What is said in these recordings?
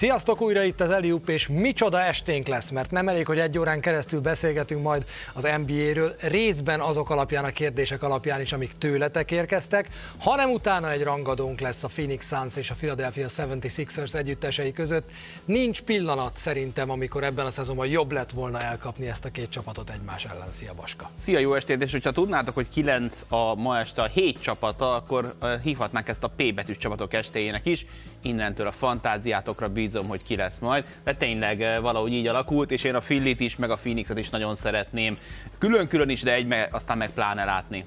Sziasztok újra itt az Eliup, és micsoda esténk lesz, mert nem elég, hogy egy órán keresztül beszélgetünk majd az NBA-ről, részben azok alapján, a kérdések alapján is, amik tőletek érkeztek, hanem utána egy rangadónk lesz a Phoenix Suns és a Philadelphia 76ers együttesei között. Nincs pillanat szerintem, amikor ebben a szezonban jobb lett volna elkapni ezt a két csapatot egymás ellen. Szia Baska! Szia, jó estét! És hogyha tudnátok, hogy 9 a ma este a 7 csapata, akkor hívhatnánk ezt a P betűs csapatok estéjének is. Innentől a fantáziátokra bízom, hogy ki lesz majd, de tényleg eh, valahogy így alakult, és én a Fillit is, meg a Phoenixet is nagyon szeretném. Külön-külön is, de egy, aztán meg pláne látni.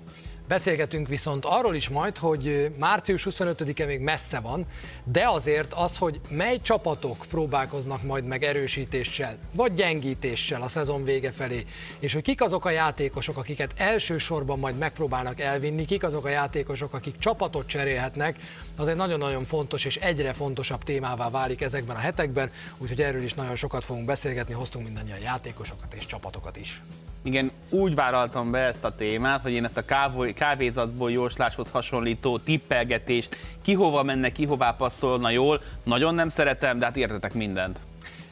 Beszélgetünk viszont arról is majd, hogy március 25-e még messze van, de azért az, hogy mely csapatok próbálkoznak majd meg erősítéssel, vagy gyengítéssel a szezon vége felé, és hogy kik azok a játékosok, akiket elsősorban majd megpróbálnak elvinni, kik azok a játékosok, akik csapatot cserélhetnek, az egy nagyon-nagyon fontos és egyre fontosabb témává válik ezekben a hetekben, úgyhogy erről is nagyon sokat fogunk beszélgetni, hoztunk mindannyian játékosokat és csapatokat is. Igen, úgy vállaltam be ezt a témát, hogy én ezt a kávé, kávézatból jósláshoz hasonlító tippelgetést, ki hova menne, ki hová passzolna jól, nagyon nem szeretem, de hát értetek mindent.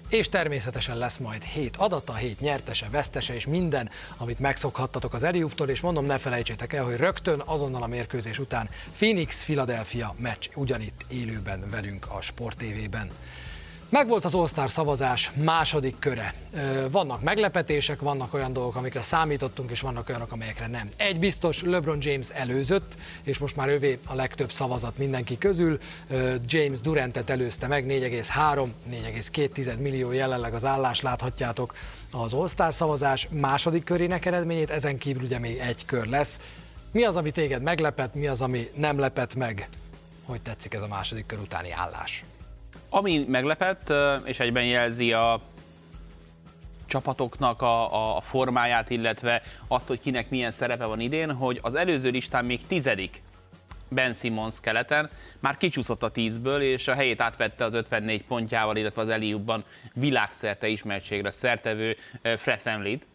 És természetesen lesz majd hét adata, hét nyertese, vesztese és minden, amit megszokhattatok az Eliuptól, és mondom, ne felejtsétek el, hogy rögtön azonnal a mérkőzés után Phoenix-Philadelphia meccs ugyanitt élőben velünk a Sport TV-ben. Megvolt az All-Star szavazás második köre. Vannak meglepetések, vannak olyan dolgok, amikre számítottunk, és vannak olyanok, amelyekre nem. Egy biztos, LeBron James előzött, és most már övé a legtöbb szavazat mindenki közül. James Durantet előzte meg 4,3-4,2 millió jelenleg az állás, láthatjátok az All-Star szavazás második körének eredményét, ezen kívül ugye még egy kör lesz. Mi az, ami téged meglepett, mi az, ami nem lepett meg? Hogy tetszik ez a második kör utáni állás? Ami meglepett, és egyben jelzi a csapatoknak a, a formáját, illetve azt, hogy kinek milyen szerepe van idén, hogy az előző listán még tizedik Ben Simmons keleten, már kicsúszott a 10-ből, és a helyét átvette az 54 pontjával, illetve az Eliubban világszerte ismertségre szertevő Fred VanVleet,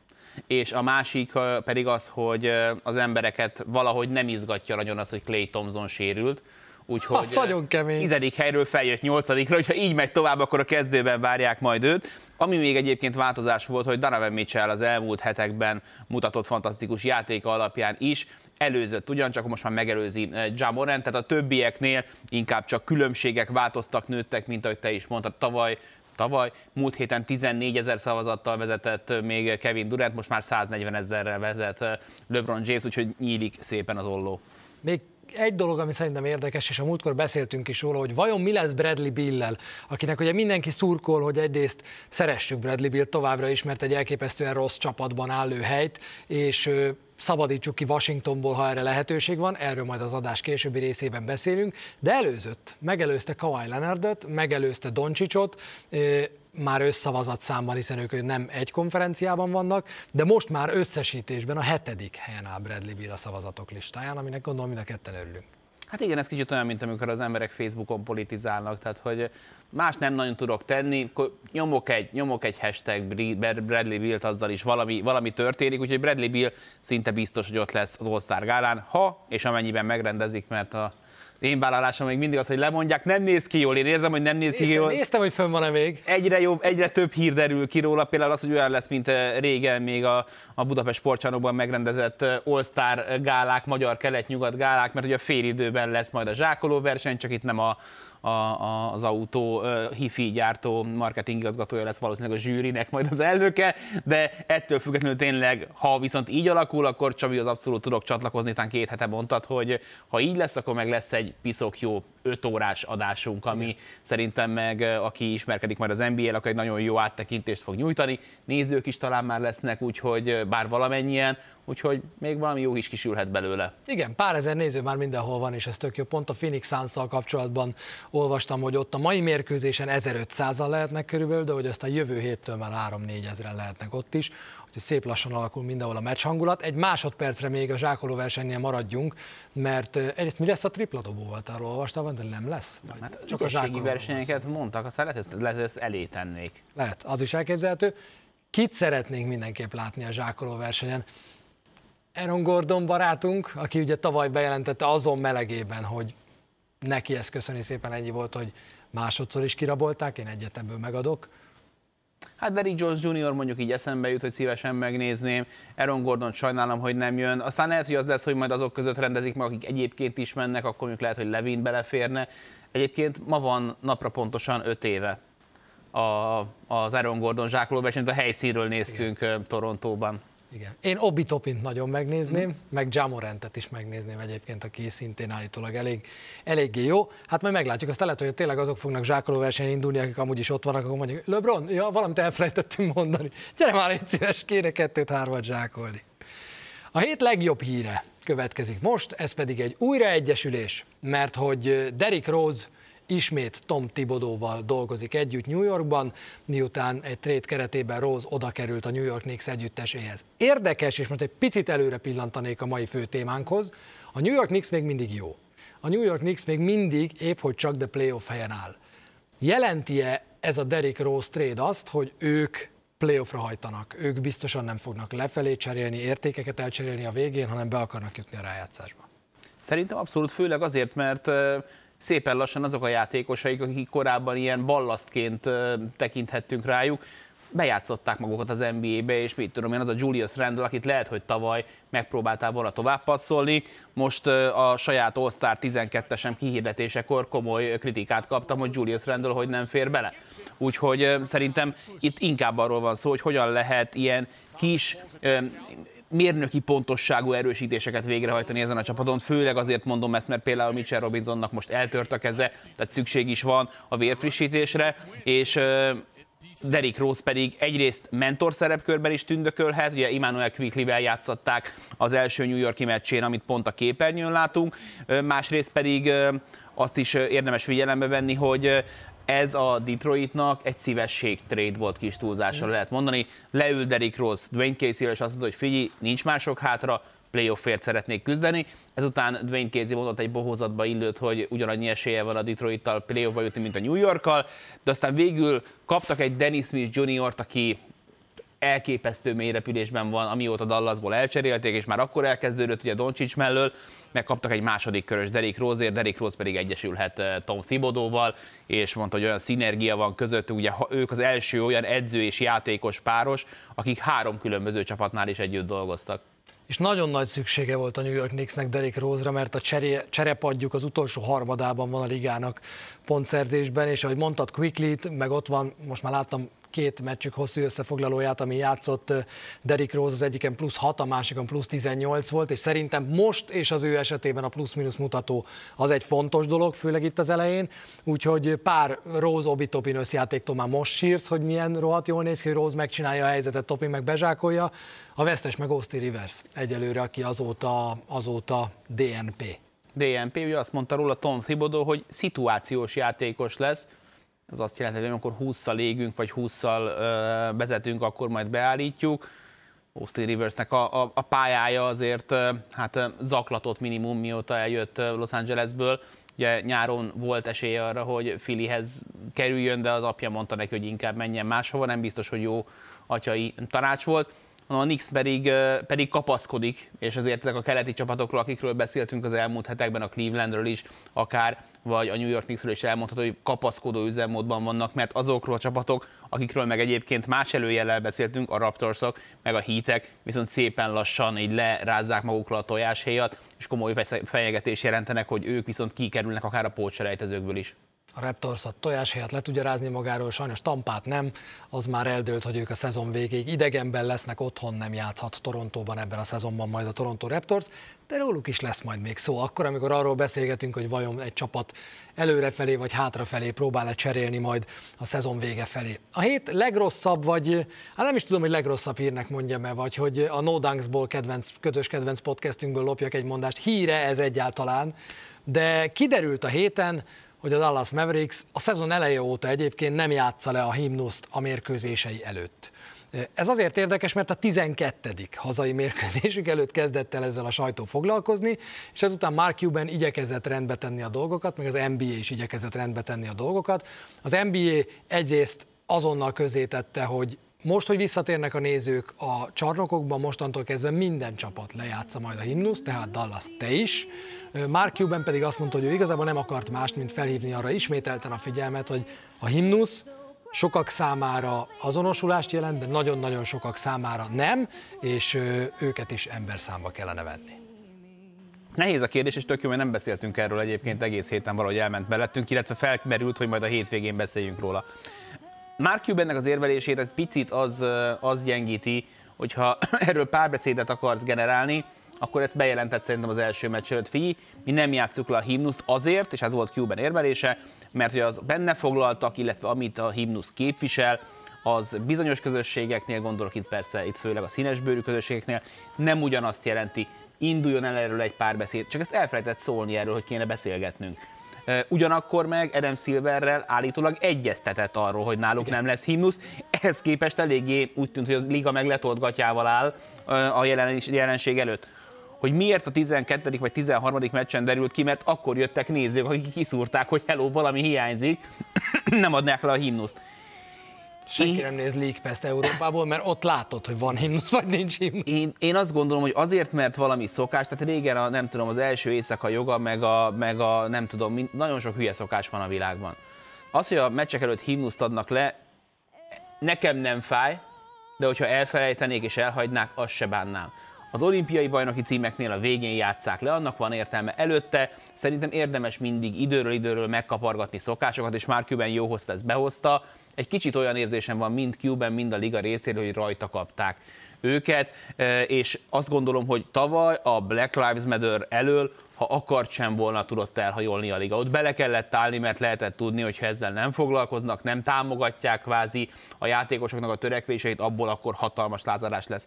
és a másik pedig az, hogy az embereket valahogy nem izgatja nagyon az, hogy Clay Thompson sérült, Úgyhogy az nagyon kemény. tizedik helyről feljött nyolcadikra, hogyha így megy tovább, akkor a kezdőben várják majd őt. Ami még egyébként változás volt, hogy Donovan Mitchell az elmúlt hetekben mutatott fantasztikus játéka alapján is előzött, ugyancsak most már megelőzi Jamoran, tehát a többieknél inkább csak különbségek változtak, nőttek, mint ahogy te is mondtad tavaly, tavaly. Múlt héten 14 ezer szavazattal vezetett még Kevin Durant, most már 140 ezerrel vezet LeBron James, úgyhogy nyílik szépen az olló. Még egy dolog, ami szerintem érdekes, és a múltkor beszéltünk is róla, hogy vajon mi lesz Bradley Bill-lel, akinek ugye mindenki szurkol, hogy egyrészt szeressük Bradley Bill továbbra is, mert egy elképesztően rossz csapatban áll ő helyt, és szabadítsuk ki Washingtonból, ha erre lehetőség van, erről majd az adás későbbi részében beszélünk, de előzött, megelőzte Kawhi Leonardot, megelőzte Doncsicsot, már összszavazat számban, hiszen ők nem egy konferenciában vannak, de most már összesítésben a hetedik helyen áll Bradley Bill a szavazatok listáján, aminek gondolom mind a ketten örülünk. Hát igen, ez kicsit olyan, mint amikor az emberek Facebookon politizálnak, tehát hogy más nem nagyon tudok tenni, akkor nyomok egy, nyomok egy hashtag Bradley Bill-t, azzal is valami, valami történik, úgyhogy Bradley Bill szinte biztos, hogy ott lesz az All-Star gálán, ha és amennyiben megrendezik, mert a én vállalásom még mindig az, hogy lemondják. Nem néz ki jól, én érzem, hogy nem néz ki jól. Néztem, hogy fönn van-e még. Egyre jobb, egyre több hír derül ki róla, például az, hogy olyan lesz, mint eh, régen még a, a Budapest sportcsarnokban megrendezett eh, All-Star gálák, magyar kelet-nyugat gálák, mert ugye a félidőben lesz majd a zsákoló verseny, csak itt nem a, a, a, az autó uh, hifi gyártó marketing igazgatója lesz valószínűleg a zsűrinek majd az elnöke, de ettől függetlenül tényleg, ha viszont így alakul, akkor Csabi az abszolút tudok csatlakozni, talán két hete mondtad, hogy ha így lesz, akkor meg lesz egy piszok jó 5 órás adásunk, ami Igen. szerintem meg, aki ismerkedik majd az NBA-el, akkor egy nagyon jó áttekintést fog nyújtani. Nézők is talán már lesznek, úgyhogy bár valamennyien, úgyhogy még valami jó is kisülhet belőle. Igen, pár ezer néző már mindenhol van, és ez tök jó. Pont a Phoenix suns kapcsolatban olvastam, hogy ott a mai mérkőzésen 1500-an lehetnek körülbelül, de hogy aztán jövő héttől már 3-4 ezeren lehetnek ott is, úgyhogy szép lassan alakul mindenhol a meccs hangulat. Egy másodpercre még a zsákoló versenynél maradjunk, mert egyrészt mi lesz a tripla dobóval, arról olvastam, de nem lesz? Vagy hát csak a zsákoló versenyeket mondtak, aztán lehet, hogy ezt, ezt elé tennék. Lehet, az is elképzelhető. Kit szeretnénk mindenképp látni a zsákoló versenyen? Aaron Gordon barátunk, aki ugye tavaly bejelentette azon melegében, hogy neki ezt köszöni szépen ennyi volt, hogy másodszor is kirabolták, én egyet ebből megadok. Hát Derrick Jones Jr. mondjuk így eszembe jut, hogy szívesen megnézném. Aaron Gordon sajnálom, hogy nem jön. Aztán lehet, hogy az lesz, hogy majd azok között rendezik meg, akik egyébként is mennek, akkor mondjuk lehet, hogy Levin beleférne. Egyébként ma van napra pontosan 5 éve a, az Aaron Gordon zsákolóversenyt, a helyszínről néztünk Igen. Torontóban. Igen. Én Obi Topint nagyon megnézném, mm. meg Jamorantet is megnézném egyébként, aki szintén állítólag elég, eléggé jó. Hát majd meglátjuk, azt lehet, hogy tényleg azok fognak zsákoló versenyen indulni, akik amúgy is ott vannak, akkor mondjuk, LeBron, ja, valamit elfelejtettünk mondani. Gyere már egy szíves, kéne kettőt, hármat zsákolni. A hét legjobb híre következik most, ez pedig egy újraegyesülés, mert hogy Derrick Rose ismét Tom Tibodóval dolgozik együtt New Yorkban, miután egy trade keretében Rose oda került a New York Knicks együtteséhez. Érdekes, és most egy picit előre pillantanék a mai fő témánkhoz, a New York Knicks még mindig jó. A New York Knicks még mindig épp, hogy csak de playoff helyen áll. Jelenti-e ez a Derrick Rose trade azt, hogy ők playoffra hajtanak. Ők biztosan nem fognak lefelé cserélni, értékeket elcserélni a végén, hanem be akarnak jutni a rájátszásba. Szerintem abszolút, főleg azért, mert szépen lassan azok a játékosaik, akik korábban ilyen ballasztként tekinthettünk rájuk, bejátszották magukat az NBA-be, és mit tudom én, az a Julius Randle, akit lehet, hogy tavaly megpróbáltál volna tovább passzolni, most a saját All-Star 12-esen kihirdetésekor komoly kritikát kaptam, hogy Julius Randle hogy nem fér bele. Úgyhogy szerintem itt inkább arról van szó, hogy hogyan lehet ilyen kis mérnöki pontosságú erősítéseket végrehajtani ezen a csapaton, főleg azért mondom ezt, mert például Mitchell Robinsonnak most eltört a keze, tehát szükség is van a vérfrissítésre, és Derrick Rose pedig egyrészt mentor szerepkörben is tündökölhet, ugye Emmanuel Quickly-vel játszották az első New Yorki meccsén, amit pont a képernyőn látunk, másrészt pedig azt is érdemes figyelembe venni, hogy ez a Detroitnak egy szívesség trade volt kis túlzással lehet mondani. Leül Derrick Rose Dwayne casey és azt mondta, hogy figyelj, nincs mások hátra, playoffért szeretnék küzdeni. Ezután Dwayne Casey mondott egy bohózatba illőt, hogy ugyanannyi esélye van a Detroittal playoffba jutni, mint a New Yorkkal, de aztán végül kaptak egy Dennis Smith Jr.-t, aki elképesztő mélyrepülésben van, amióta Dallasból elcserélték, és már akkor elkezdődött ugye Doncsics mellől, megkaptak egy második körös Derek Roseért, Derek Rose pedig egyesülhet eh, Tom Thibodóval, és mondta, hogy olyan szinergia van között, ugye ők az első olyan edző és játékos páros, akik három különböző csapatnál is együtt dolgoztak. És nagyon nagy szüksége volt a New York Knicksnek Derek Rose-ra, mert a cseré, cserepadjuk az utolsó harmadában van a ligának pontszerzésben, és ahogy mondtad Quickly, meg ott van, most már láttam két meccsük hosszú összefoglalóját, ami játszott Derrick Rose az egyiken plusz 6, a másikon plusz 18 volt, és szerintem most és az ő esetében a plusz-minusz mutató az egy fontos dolog, főleg itt az elején, úgyhogy pár Rose Obi Topin összjátéktól már most sírsz, hogy milyen rohadt jól néz ki, hogy Rose megcsinálja a helyzetet, Topin meg bezsákolja, a vesztes meg Austin Rivers egyelőre, aki azóta, azóta DNP. DNP, ugye azt mondta róla Tom Thibodeau, hogy szituációs játékos lesz, az azt jelenti, hogy amikor 20-szal égünk, vagy 20-szal vezetünk, akkor majd beállítjuk. Austin Riversnek a, a, a pályája azért hát zaklatott minimum, mióta eljött Los Angelesből. Ugye nyáron volt esélye arra, hogy Filihez kerüljön, de az apja mondta neki, hogy inkább menjen máshova, nem biztos, hogy jó atyai tanács volt a Nix pedig, pedig kapaszkodik, és azért ezek a keleti csapatokról, akikről beszéltünk az elmúlt hetekben, a Clevelandről is, akár, vagy a New York Knicksről is elmondható, hogy kapaszkodó üzemmódban vannak, mert azokról a csapatok, akikről meg egyébként más előjellel beszéltünk, a Raptorsok, meg a Heatek, viszont szépen lassan így lerázzák magukról a tojáshéjat, és komoly fenyegetés jelentenek, hogy ők viszont kikerülnek akár a pótselejtezőkből is a Raptors a tojás helyet le tudja rázni magáról, sajnos Tampát nem, az már eldőlt, hogy ők a szezon végéig idegenben lesznek, otthon nem játszhat Torontóban ebben a szezonban majd a Toronto Raptors, de róluk is lesz majd még szó. Akkor, amikor arról beszélgetünk, hogy vajon egy csapat előrefelé vagy hátrafelé próbál-e cserélni majd a szezon vége felé. A hét legrosszabb, vagy hát nem is tudom, hogy legrosszabb hírnek mondjam-e, vagy hogy a No Dunksból kedvenc, közös kedvenc podcastünkből lopjak egy mondást, híre ez egyáltalán, de kiderült a héten, hogy a Dallas Mavericks a szezon eleje óta egyébként nem játsza le a himnuszt a mérkőzései előtt. Ez azért érdekes, mert a 12. hazai mérkőzésük előtt kezdett el ezzel a sajtó foglalkozni, és ezután Mark Cuban igyekezett rendbe tenni a dolgokat, meg az NBA is igyekezett rendbe tenni a dolgokat. Az NBA egyrészt azonnal közé tette, hogy most, hogy visszatérnek a nézők a csarnokokban, mostantól kezdve minden csapat lejátsza majd a himnusz, tehát Dallas te is. Mark Cuban pedig azt mondta, hogy ő igazából nem akart mást, mint felhívni arra ismételten a figyelmet, hogy a himnusz sokak számára azonosulást jelent, de nagyon-nagyon sokak számára nem, és őket is ember számba kellene venni. Nehéz a kérdés, és tök jó, mert nem beszéltünk erről egyébként egész héten valahogy elment belettünk, illetve felmerült, hogy majd a hétvégén beszéljünk róla. Mark Cubannek az érvelését egy picit az, az gyengíti, hogyha erről párbeszédet akarsz generálni, akkor ezt bejelentett szerintem az első meccs előtt. Figyelj, mi nem játsszuk le a himnuszt azért, és ez volt Cuban érvelése, mert hogy az benne foglaltak, illetve amit a himnusz képvisel, az bizonyos közösségeknél, gondolok itt persze, itt főleg a színesbőrű közösségeknél, nem ugyanazt jelenti, induljon el erről egy párbeszéd. Csak ezt elfelejtett szólni erről, hogy kéne beszélgetnünk. Ugyanakkor meg Adam Silverrel állítólag egyeztetett arról, hogy náluk nem lesz himnusz. Ehhez képest eléggé úgy tűnt, hogy a liga meg letolt gatyával áll a jelenség előtt hogy miért a 12. vagy 13. meccsen derült ki, mert akkor jöttek nézők, akik kiszúrták, hogy hello, valami hiányzik, nem adnák le a himnuszt. Senki én... nem néz League Pass Európából, mert ott látod, hogy van himnusz, vagy nincs himnusz. Én, én azt gondolom, hogy azért, mert valami szokás, tehát régen a, nem tudom, az első éjszaka joga, meg a, meg a nem tudom, nagyon sok hülye szokás van a világban. Az, hogy a meccsek előtt himnuszt adnak le, nekem nem fáj, de hogyha elfelejtenék és elhagynák, azt se bánnám. Az olimpiai bajnoki címeknél a végén játszák le, annak van értelme. Előtte szerintem érdemes mindig időről időről megkapargatni szokásokat, és már Cuban jó hozta, ezt behozta. Egy kicsit olyan érzésem van mind Cuban, mind a liga részéről, hogy rajta kapták őket, e, és azt gondolom, hogy tavaly a Black Lives Matter elől, ha akart sem volna tudott elhajolni a liga. Ott bele kellett állni, mert lehetett tudni, hogy ha ezzel nem foglalkoznak, nem támogatják kvázi a játékosoknak a törekvéseit, abból akkor hatalmas lázadás lesz.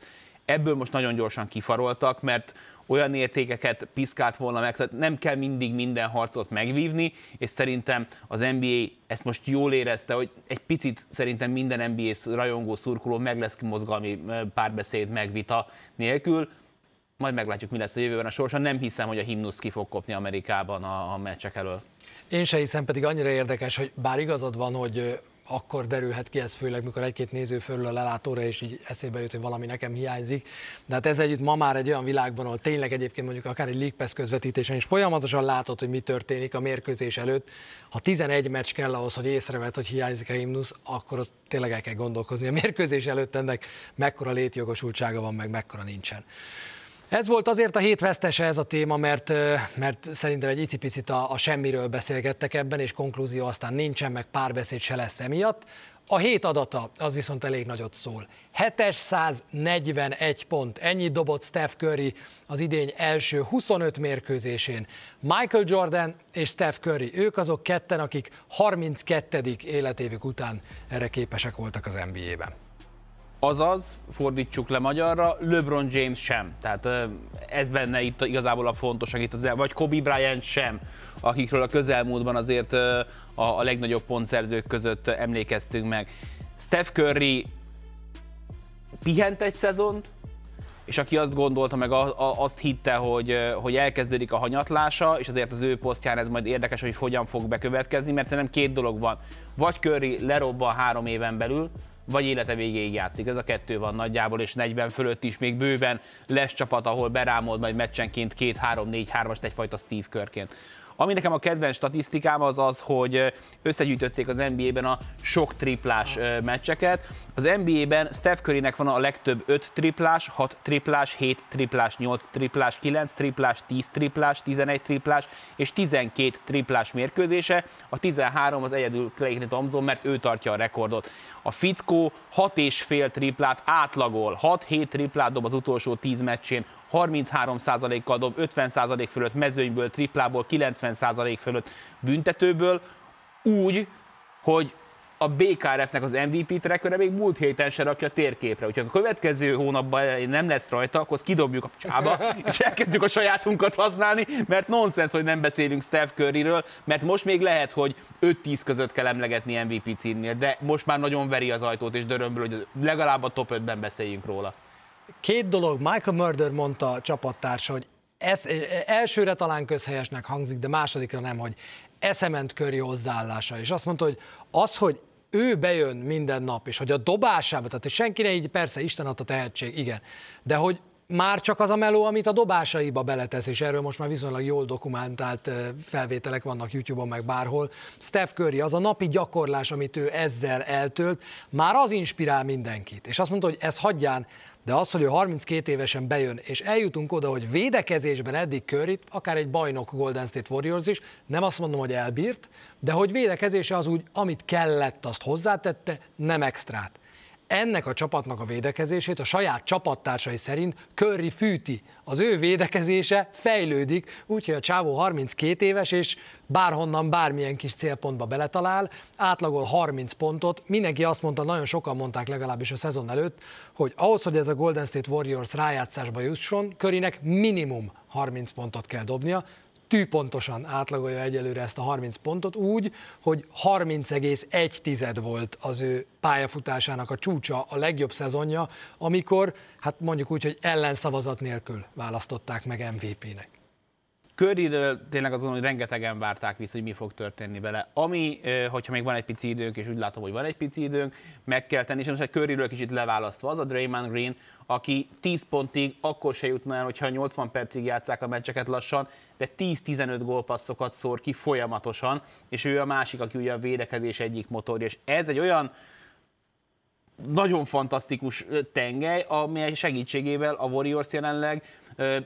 Ebből most nagyon gyorsan kifaroltak, mert olyan értékeket piszkált volna meg, tehát nem kell mindig minden harcot megvívni, és szerintem az NBA ezt most jól érezte, hogy egy picit szerintem minden NBA rajongó, szurkoló meg lesz mozgalmi párbeszéd, megvita nélkül, majd meglátjuk, mi lesz a jövőben a sorsa. Nem hiszem, hogy a himnusz ki fog kopni Amerikában a, a meccsek elől. Én se hiszem, pedig annyira érdekes, hogy bár igazad van, hogy akkor derülhet ki ez főleg, mikor egy-két néző fölül a lelátóra, és így eszébe jut, hogy valami nekem hiányzik. De hát ez együtt ma már egy olyan világban, ahol tényleg egyébként mondjuk akár egy League Pass közvetítésen is folyamatosan látod, hogy mi történik a mérkőzés előtt. Ha 11 meccs kell ahhoz, hogy észrevett, hogy hiányzik a himnusz, akkor ott tényleg el kell gondolkozni. A mérkőzés előtt ennek mekkora létjogosultsága van, meg mekkora nincsen. Ez volt azért a hét vesztese ez a téma, mert, mert szerintem egy icipicit a, a semmiről beszélgettek ebben, és konklúzió aztán nincsen, meg párbeszéd se lesz emiatt. A hét adata az viszont elég nagyot szól. 741 pont, ennyit dobott Steph Curry az idény első 25 mérkőzésén. Michael Jordan és Steph Curry, ők azok ketten, akik 32. életévük után erre képesek voltak az NBA-ben. Azaz, fordítsuk le magyarra, LeBron James sem. Tehát ez benne itt igazából a fontos, itt az, vagy Kobe Bryant sem, akikről a közelmúltban azért a, legnagyobb pontszerzők között emlékeztünk meg. Steph Curry pihent egy szezont, és aki azt gondolta, meg azt hitte, hogy, hogy elkezdődik a hanyatlása, és azért az ő posztján ez majd érdekes, hogy hogyan fog bekövetkezni, mert szerintem két dolog van. Vagy Curry lerobban három éven belül, vagy élete végéig játszik. Ez a kettő van nagyjából, és 40 fölött is még bőven lesz csapat, ahol berámol majd meccsenként két, három, négy, hármast egyfajta Steve Körként. Ami nekem a kedvenc statisztikám az az, hogy összegyűjtötték az NBA-ben a sok triplás meccseket. Az NBA-ben Steph Currynek van a legtöbb 5 triplás, 6 triplás, 7 triplás, 8 triplás, 9 triplás, 10 triplás, 11 triplás és 12 triplás mérkőzése. A 13 az egyedül Clay Thompson, mert ő tartja a rekordot. A fickó 6,5 triplát átlagol, 6-7 triplát dob az utolsó 10 meccsén, 33%-kal dob, 50% fölött mezőnyből, triplából, 90% fölött büntetőből, úgy, hogy a BKRF-nek az MVP trekkere még múlt héten se rakja térképre. Úgyhogy a következő hónapban nem lesz rajta, akkor azt kidobjuk a csába, és elkezdjük a sajátunkat használni, mert nonsens, hogy nem beszélünk Steph Curryről, mert most még lehet, hogy 5-10 között kell emlegetni MVP címnél, de most már nagyon veri az ajtót és dörömből, hogy legalább a top 5-ben beszéljünk róla. Két dolog, Michael Murder mondta a csapattársa, hogy ez, elsőre talán közhelyesnek hangzik, de másodikra nem, hogy eszement köri hozzáállása. És azt mondta, hogy az, hogy ő bejön minden nap, és hogy a dobásába, tehát hogy senki ne így, persze Isten adta tehetség, igen, de hogy már csak az a meló, amit a dobásaiba beletesz, és erről most már viszonylag jól dokumentált felvételek vannak YouTube-on, meg bárhol. Steph Curry, az a napi gyakorlás, amit ő ezzel eltölt, már az inspirál mindenkit. És azt mondta, hogy ez hagyján, de az, hogy ő 32 évesen bejön, és eljutunk oda, hogy védekezésben eddig Curry, akár egy bajnok Golden State Warriors is, nem azt mondom, hogy elbírt, de hogy védekezése az úgy, amit kellett, azt hozzátette, nem extrát ennek a csapatnak a védekezését a saját csapattársai szerint Curry fűti. Az ő védekezése fejlődik, úgyhogy a csávó 32 éves, és bárhonnan bármilyen kis célpontba beletalál, átlagol 30 pontot. Mindenki azt mondta, nagyon sokan mondták legalábbis a szezon előtt, hogy ahhoz, hogy ez a Golden State Warriors rájátszásba jusson, Körinek minimum 30 pontot kell dobnia, tűpontosan átlagolja egyelőre ezt a 30 pontot úgy, hogy 30,1 volt az ő pályafutásának a csúcsa, a legjobb szezonja, amikor, hát mondjuk úgy, hogy ellenszavazat nélkül választották meg MVP-nek. Curryről tényleg azon, hogy rengetegen várták vissza, hogy mi fog történni vele. Ami, hogyha még van egy pici időnk, és úgy látom, hogy van egy pici időnk, meg kell tenni, és most egy Curryről kicsit leválasztva, az a Draymond Green, aki 10 pontig akkor se jutna el, hogyha 80 percig játszák a meccseket lassan, de 10-15 gólpasszokat szór ki folyamatosan, és ő a másik, aki ugye a védekezés egyik motorja, és ez egy olyan nagyon fantasztikus tengely, amely segítségével a Warriors jelenleg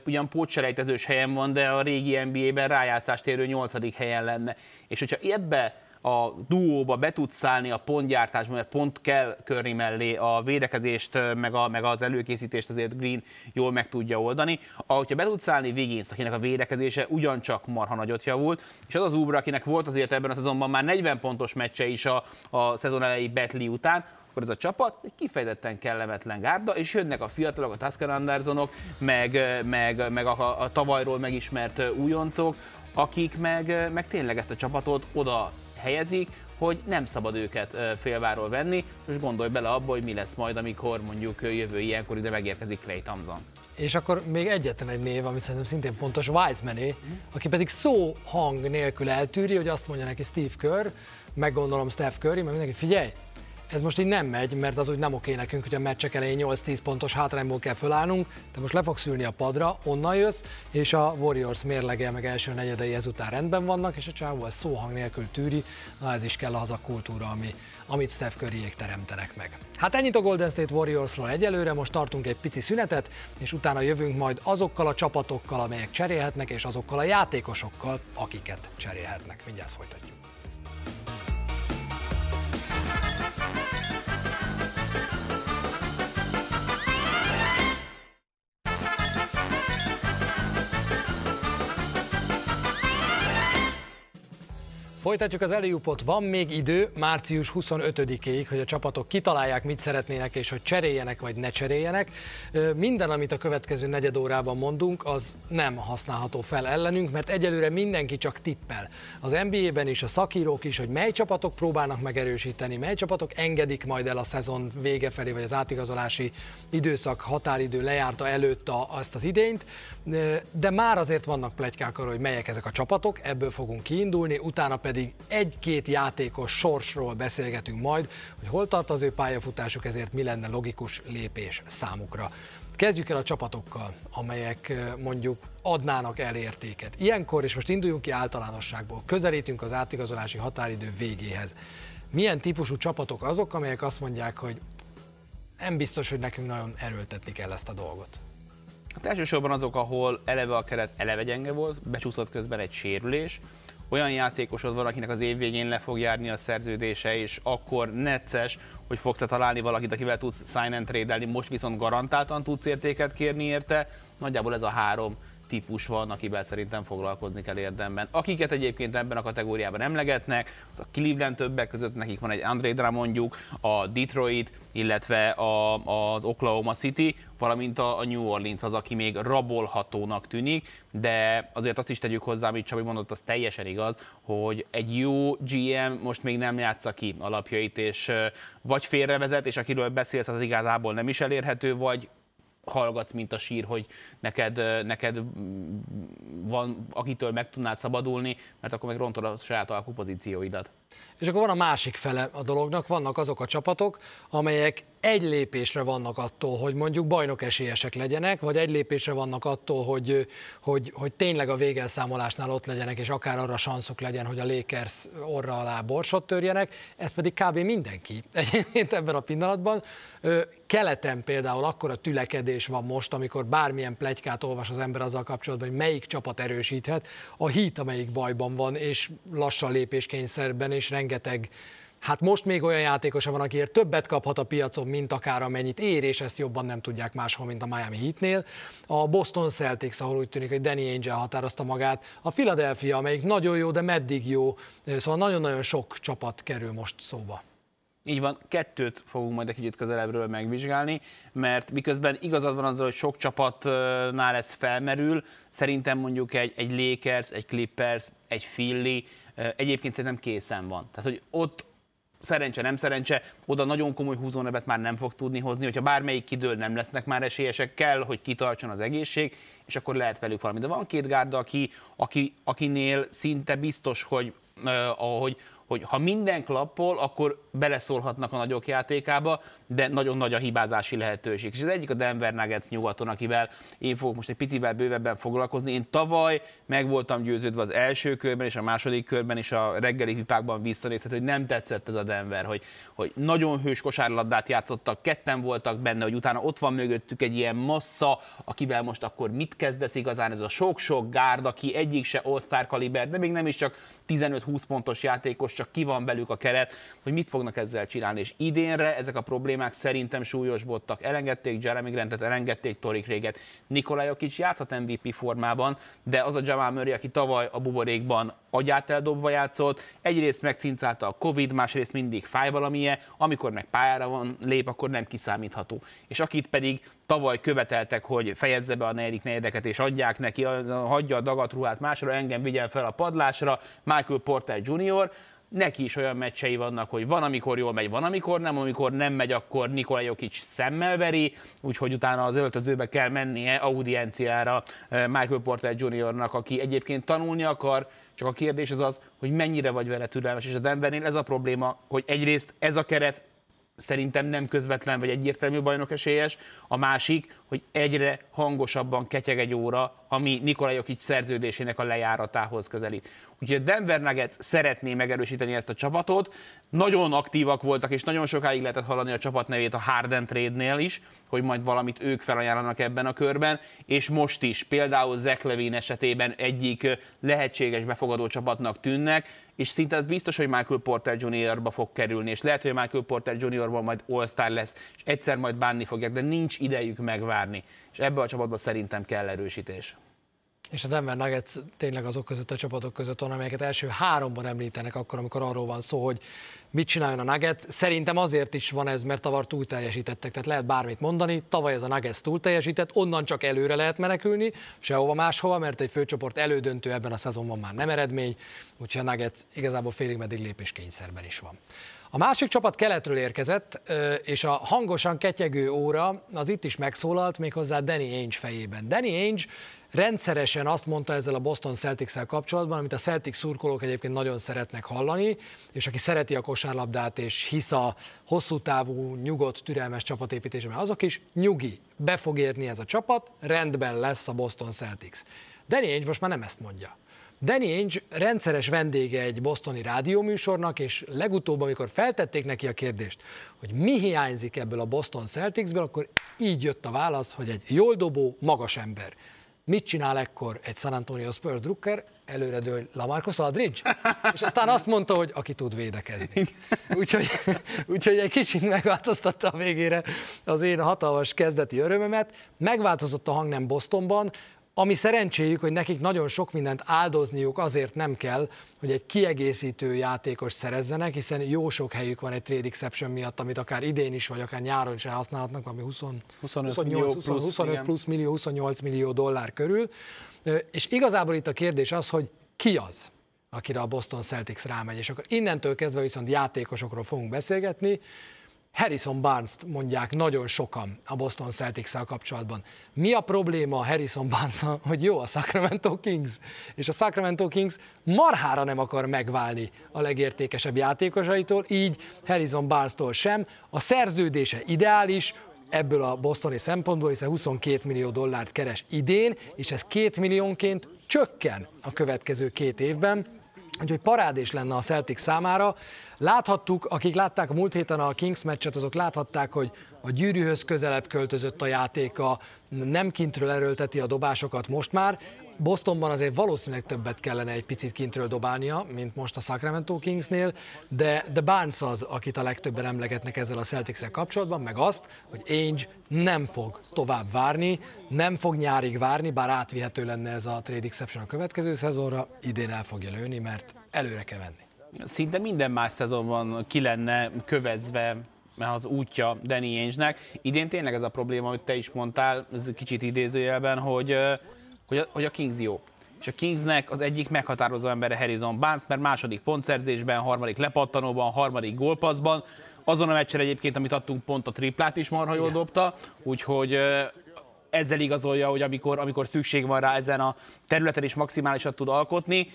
ugyan pótselejtezős helyen van, de a régi NBA-ben rájátszást érő 8. helyen lenne. És hogyha ebbe a duóba be tudsz szállni a pontgyártásban, mert pont kell körni mellé a védekezést, meg, a, meg az előkészítést azért Green jól meg tudja oldani. Ahogyha be tudsz szállni Wiggins, akinek a védekezése ugyancsak marha nagyot javult, és az az Uber, akinek volt azért ebben a szezonban már 40 pontos meccse is a, a szezon elejé Betli után, akkor ez a csapat egy kifejezetten kellemetlen gárda, és jönnek a fiatalok, a Tusker Andersonok, meg, meg, meg a, a tavalyról megismert újoncok, akik meg, meg tényleg ezt a csapatot oda helyezik, hogy nem szabad őket félváról venni. Most gondolj bele abba, hogy mi lesz majd, amikor mondjuk jövő ilyenkor ide megérkezik Clay Thompson. És akkor még egyetlen egy név, ami szerintem szintén fontos, Wisemané, mm. aki pedig szó hang nélkül eltűri, hogy azt mondja neki Steve Kerr, meggondolom Steph Curry, mert mindenki figyelj, ez most így nem megy, mert az úgy nem oké nekünk, hogy a meccsek elején 8-10 pontos hátrányból kell fölállnunk, te most le fogsz ülni a padra, onnan jössz, és a Warriors mérlege meg első negyedei ezután rendben vannak, és a csávó ezt szóhang nélkül tűri, na ez is kell az a kultúra, ami, amit Steph Curryék teremtenek meg. Hát ennyit a Golden State Warriorsról egyelőre, most tartunk egy pici szünetet, és utána jövünk majd azokkal a csapatokkal, amelyek cserélhetnek, és azokkal a játékosokkal, akiket cserélhetnek. Mindjárt folytatjuk. Folytatjuk az előjúpot, van még idő március 25-ig, hogy a csapatok kitalálják, mit szeretnének, és hogy cseréljenek vagy ne cseréljenek. Minden, amit a következő negyed órában mondunk, az nem használható fel ellenünk, mert egyelőre mindenki csak tippel. Az NBA-ben is, a szakírók is, hogy mely csapatok próbálnak megerősíteni, mely csapatok engedik majd el a szezon vége felé, vagy az átigazolási időszak határidő lejárta előtt a, azt az idényt, de már azért vannak plegykák arról, hogy melyek ezek a csapatok, ebből fogunk kiindulni, utána pedig pedig egy-két játékos sorsról beszélgetünk majd, hogy hol tart az ő pályafutásuk, ezért mi lenne logikus lépés számukra. Kezdjük el a csapatokkal, amelyek mondjuk adnának el értéket. Ilyenkor, és most induljunk ki általánosságból, közelítünk az átigazolási határidő végéhez. Milyen típusú csapatok azok, amelyek azt mondják, hogy nem biztos, hogy nekünk nagyon erőltetni kell ezt a dolgot? Hát elsősorban azok, ahol eleve a keret eleve gyenge volt, becsúszott közben egy sérülés, olyan játékosod van, akinek az év végén le fog járni a szerződése, és akkor necces, hogy fogsz találni valakit, akivel tudsz sign and trade most viszont garantáltan tudsz értéket kérni érte. Nagyjából ez a három típus van, akivel szerintem foglalkozni kell érdemben. Akiket egyébként ebben a kategóriában emlegetnek, az a Cleveland többek között, nekik van egy André Drummondjuk, a Detroit, illetve a, az Oklahoma City, valamint a, a New Orleans az, aki még rabolhatónak tűnik, de azért azt is tegyük hozzá, amit Csabi mondott, az teljesen igaz, hogy egy jó GM most még nem játsza ki alapjait, és vagy félrevezet, és akiről beszélsz, az igazából nem is elérhető, vagy hallgatsz, mint a sír, hogy neked, neked van, akitől meg tudnál szabadulni, mert akkor meg rontod a saját alkupozícióidat. És akkor van a másik fele a dolognak, vannak azok a csapatok, amelyek egy lépésre vannak attól, hogy mondjuk bajnok esélyesek legyenek, vagy egy lépésre vannak attól, hogy, hogy, hogy tényleg a végelszámolásnál ott legyenek, és akár arra sanszuk legyen, hogy a Lakers orra alá borsot törjenek, ez pedig kb. mindenki egyébként ebben a pillanatban. Keleten például akkora tülekedés van most, amikor bármilyen plegykát olvas az ember azzal kapcsolatban, hogy melyik csapat erősíthet, a hit, amelyik bajban van, és lassan lépéskényszerben, és rengeteg Hát most még olyan játékosa van, akiért többet kaphat a piacon, mint akár amennyit ér, és ezt jobban nem tudják máshol, mint a Miami Heatnél. A Boston Celtics, ahol úgy tűnik, hogy Danny Angel határozta magát. A Philadelphia, amelyik nagyon jó, de meddig jó. Szóval nagyon-nagyon sok csapat kerül most szóba. Így van, kettőt fogunk majd egy kicsit közelebbről megvizsgálni, mert miközben igazad van azzal, hogy sok csapatnál ez felmerül, szerintem mondjuk egy, egy Lakers, egy Clippers, egy Philly egyébként szerintem készen van. Tehát, hogy ott szerencse, nem szerencse, oda nagyon komoly húzónevet már nem fogsz tudni hozni, hogyha bármelyik kidől, nem lesznek már esélyesek, kell, hogy kitartson az egészség, és akkor lehet velük valami. De van két gárda, aki, aki, akinél szinte biztos, hogy, ahogy, hogy ha minden klappol, akkor beleszólhatnak a nagyok játékába, de nagyon nagy a hibázási lehetőség. És az egyik a Denver Nuggets nyugaton, akivel én fogok most egy picivel bővebben foglalkozni. Én tavaly meg voltam győződve az első körben és a második körben és a reggeli hipákban visszanézhet, hogy nem tetszett ez a Denver, hogy, hogy nagyon hős kosárlabdát játszottak, ketten voltak benne, hogy utána ott van mögöttük egy ilyen massza, akivel most akkor mit kezdesz igazán, ez a sok-sok gárd, aki egyik se all kaliber, de még nem is csak 15-20 pontos játékos, csak ki van belük a keret, hogy mit fognak ezzel csinálni. És idénre ezek a problémák szerintem súlyosbottak. Elengedték Jeremy Grantet, elengedték Torik Réget. Nikolaj Jokic játszhat MVP formában, de az a Jamal Murray, aki tavaly a buborékban agyát eldobva játszott, egyrészt megcincálta a Covid, másrészt mindig fáj valamilyen, amikor meg pályára van, lép, akkor nem kiszámítható. És akit pedig tavaly követeltek, hogy fejezze be a negyedik negyedeket, és adják neki, hagyja a dagatruhát másra, engem vigyen fel a padlásra, Michael Porter Jr., neki is olyan meccsei vannak, hogy van, amikor jól megy, van, amikor nem, amikor nem megy, akkor Nikolaj Jokic szemmel veri, úgyhogy utána az öltözőbe kell mennie audienciára eh, Michael Porter Jr.-nak, aki egyébként tanulni akar, csak a kérdés az az, hogy mennyire vagy vele türelmes, és a Denvernél ez a probléma, hogy egyrészt ez a keret szerintem nem közvetlen vagy egyértelmű bajnok esélyes, a másik, hogy egyre hangosabban ketyeg egy óra, ami Nikolaj Jokic szerződésének a lejáratához közelít. Úgyhogy a Denver Nuggets szeretné megerősíteni ezt a csapatot. Nagyon aktívak voltak, és nagyon sokáig lehetett hallani a csapat nevét a Harden trade-nél is, hogy majd valamit ők felajánlanak ebben a körben, és most is, például Zach Levine esetében egyik lehetséges befogadó csapatnak tűnnek, és szinte az biztos, hogy Michael Porter Jr.-ba fog kerülni, és lehet, hogy Michael Porter Jr.-ban majd All-Star lesz, és egyszer majd bánni fogják, de nincs idejük megvárni. És ebbe a csapatban szerintem kell erősítés. És a Denver Nuggets tényleg azok között a csapatok között van, amelyeket első háromban említenek akkor, amikor arról van szó, hogy mit csináljon a Nuggets. Szerintem azért is van ez, mert tavaly túl teljesítettek, tehát lehet bármit mondani. Tavaly ez a Nuggets túl teljesített, onnan csak előre lehet menekülni, sehova máshova, mert egy főcsoport elődöntő ebben a szezonban már nem eredmény, úgyhogy a Nuggets igazából félig meddig lépéskényszerben is van. A másik csapat keletről érkezett, és a hangosan ketyegő óra az itt is megszólalt, méghozzá Danny Ainge fejében. Danny Ainge rendszeresen azt mondta ezzel a Boston celtics kapcsolatban, amit a Celtics szurkolók egyébként nagyon szeretnek hallani, és aki szereti a kosárlabdát és hisz a hosszú távú, nyugodt, türelmes csapatépítésben, azok is nyugi, be fog érni ez a csapat, rendben lesz a Boston Celtics. Danny Ainge most már nem ezt mondja. Danny Ainge rendszeres vendége egy bostoni rádióműsornak, és legutóbb, amikor feltették neki a kérdést, hogy mi hiányzik ebből a Boston Celticsből, akkor így jött a válasz, hogy egy jól dobó, magas ember. Mit csinál ekkor egy San Antonio Spurs drukker? Előre dől Lamarcus Aldridge? És aztán azt mondta, hogy aki tud védekezni. Úgyhogy, úgyhogy egy kicsit megváltoztatta a végére az én hatalmas kezdeti örömömet. Megváltozott a hang nem Bostonban, ami szerencséjük, hogy nekik nagyon sok mindent áldozniuk azért nem kell, hogy egy kiegészítő játékos szerezzenek, hiszen jó sok helyük van egy trade exception miatt, amit akár idén is, vagy akár nyáron is elhasználhatnak, ami 20, 25, 28, millió 20, plusz, 25 plusz millió, 28 millió dollár körül. És igazából itt a kérdés az, hogy ki az, akire a Boston Celtics rámegy, és akkor innentől kezdve viszont játékosokról fogunk beszélgetni, Harrison Barnes-t mondják nagyon sokan a Boston celtics kapcsolatban. Mi a probléma Harrison barnes hogy jó a Sacramento Kings, és a Sacramento Kings marhára nem akar megválni a legértékesebb játékosaitól, így Harrison Barnes-tól sem. A szerződése ideális, ebből a bostoni szempontból, hiszen 22 millió dollárt keres idén, és ez két milliónként csökken a következő két évben, úgyhogy parádés lenne a Celtic számára. Láthattuk, akik látták a múlt héten a Kings meccset, azok láthatták, hogy a gyűrűhöz közelebb költözött a játéka, nem kintről erőlteti a dobásokat most már, Bostonban azért valószínűleg többet kellene egy picit kintről dobálnia, mint most a Sacramento Kingsnél, de, de Barnes az, akit a legtöbben emlegetnek ezzel a celtics kapcsolatban, meg azt, hogy Ainge nem fog tovább várni, nem fog nyárig várni, bár átvihető lenne ez a trade exception a következő szezonra, idén el fogja lőni, mert előre kell venni. Szinte minden más szezonban ki lenne kövezve az útja Danny Ainge-nek. Idén tényleg ez a probléma, amit te is mondtál, ez kicsit idézőjelben, hogy hogy a, hogy a Kings jó. És a Kingsnek az egyik meghatározó embere Harrison Barnes, mert második pontszerzésben, harmadik lepattanóban, harmadik gólpaszban, azon a meccsen egyébként, amit adtunk pont a triplát is marha jól dobta, úgyhogy ezzel igazolja, hogy amikor, amikor szükség van rá ezen a területen is maximálisat tud alkotni.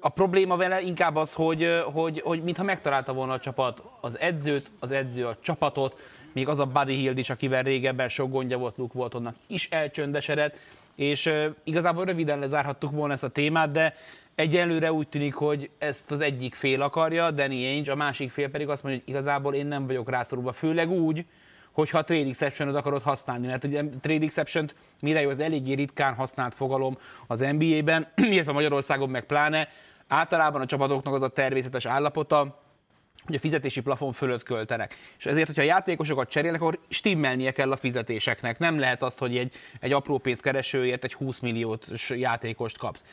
A probléma vele inkább az, hogy, hogy, hogy mintha megtalálta volna a csapat az edzőt, az edző a csapatot, még az a Buddy Hield is, akivel régebben sok gondja volt Luke Waltonnak, is elcsöndesedett, és igazából röviden lezárhattuk volna ezt a témát, de egyelőre úgy tűnik, hogy ezt az egyik fél akarja, Danny Ainge, a másik fél pedig azt mondja, hogy igazából én nem vagyok rászorulva, főleg úgy, hogyha a trade exception akarod használni, mert ugye trade exception mire jó, az eléggé ritkán használt fogalom az NBA-ben, illetve Magyarországon meg pláne. Általában a csapatoknak az a természetes állapota, hogy a fizetési plafon fölött költenek. És ezért, hogyha a játékosokat cserélnek, akkor stimmelnie kell a fizetéseknek. Nem lehet azt, hogy egy, egy apró pénzkeresőért egy 20 milliós játékost kapsz.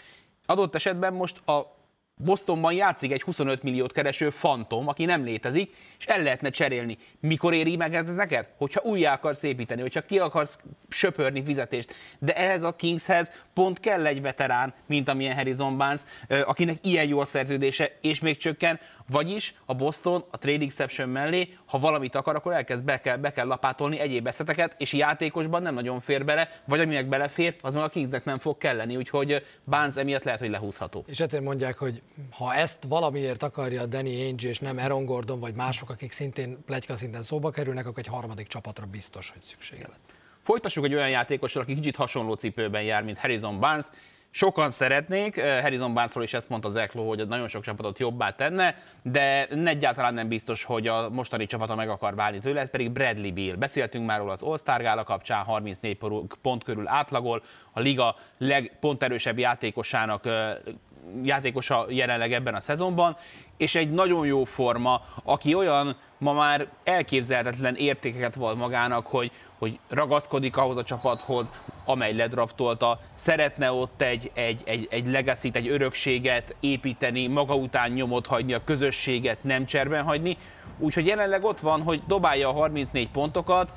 Adott esetben most a Bostonban játszik egy 25 milliót kereső fantom, aki nem létezik, és el lehetne cserélni. Mikor éri meg ez neked? Hogyha újjá akarsz építeni, hogyha ki akarsz söpörni fizetést. De ehhez a Kingshez pont kell egy veterán, mint amilyen Harrison Barnes, akinek ilyen jó a szerződése, és még csökken. Vagyis a Boston a trade exception mellé, ha valamit akar, akkor elkezd be kell, be kell lapátolni egyéb eszeteket, és játékosban nem nagyon fér bele, vagy aminek belefér, az meg a Kingsnek nem fog kelleni, úgyhogy Barnes emiatt lehet, hogy lehúzható. És ezért mondják, hogy ha ezt valamiért akarja Danny Ainge és nem Aaron Gordon vagy mások, akik szintén plegyka szinten szóba kerülnek, akkor egy harmadik csapatra biztos, hogy szüksége lesz. Folytassuk egy olyan játékosról, aki kicsit hasonló cipőben jár, mint Harrison Barnes. Sokan szeretnék, Harrison Barnesról is ezt mondta Zeklo, hogy nagyon sok csapatot jobbá tenne, de egyáltalán nem biztos, hogy a mostani csapata meg akar válni tőle, ez pedig Bradley Beal. Beszéltünk már róla az All-Star Gála kapcsán, 34 pont körül átlagol, a liga legponterősebb játékosának játékosa jelenleg ebben a szezonban, és egy nagyon jó forma, aki olyan ma már elképzelhetetlen értékeket val magának, hogy, hogy ragaszkodik ahhoz a csapathoz, amely ledraftolta, szeretne ott egy, egy, egy, egy legacy egy örökséget építeni, maga után nyomot hagyni, a közösséget nem cserben hagyni, úgyhogy jelenleg ott van, hogy dobálja a 34 pontokat,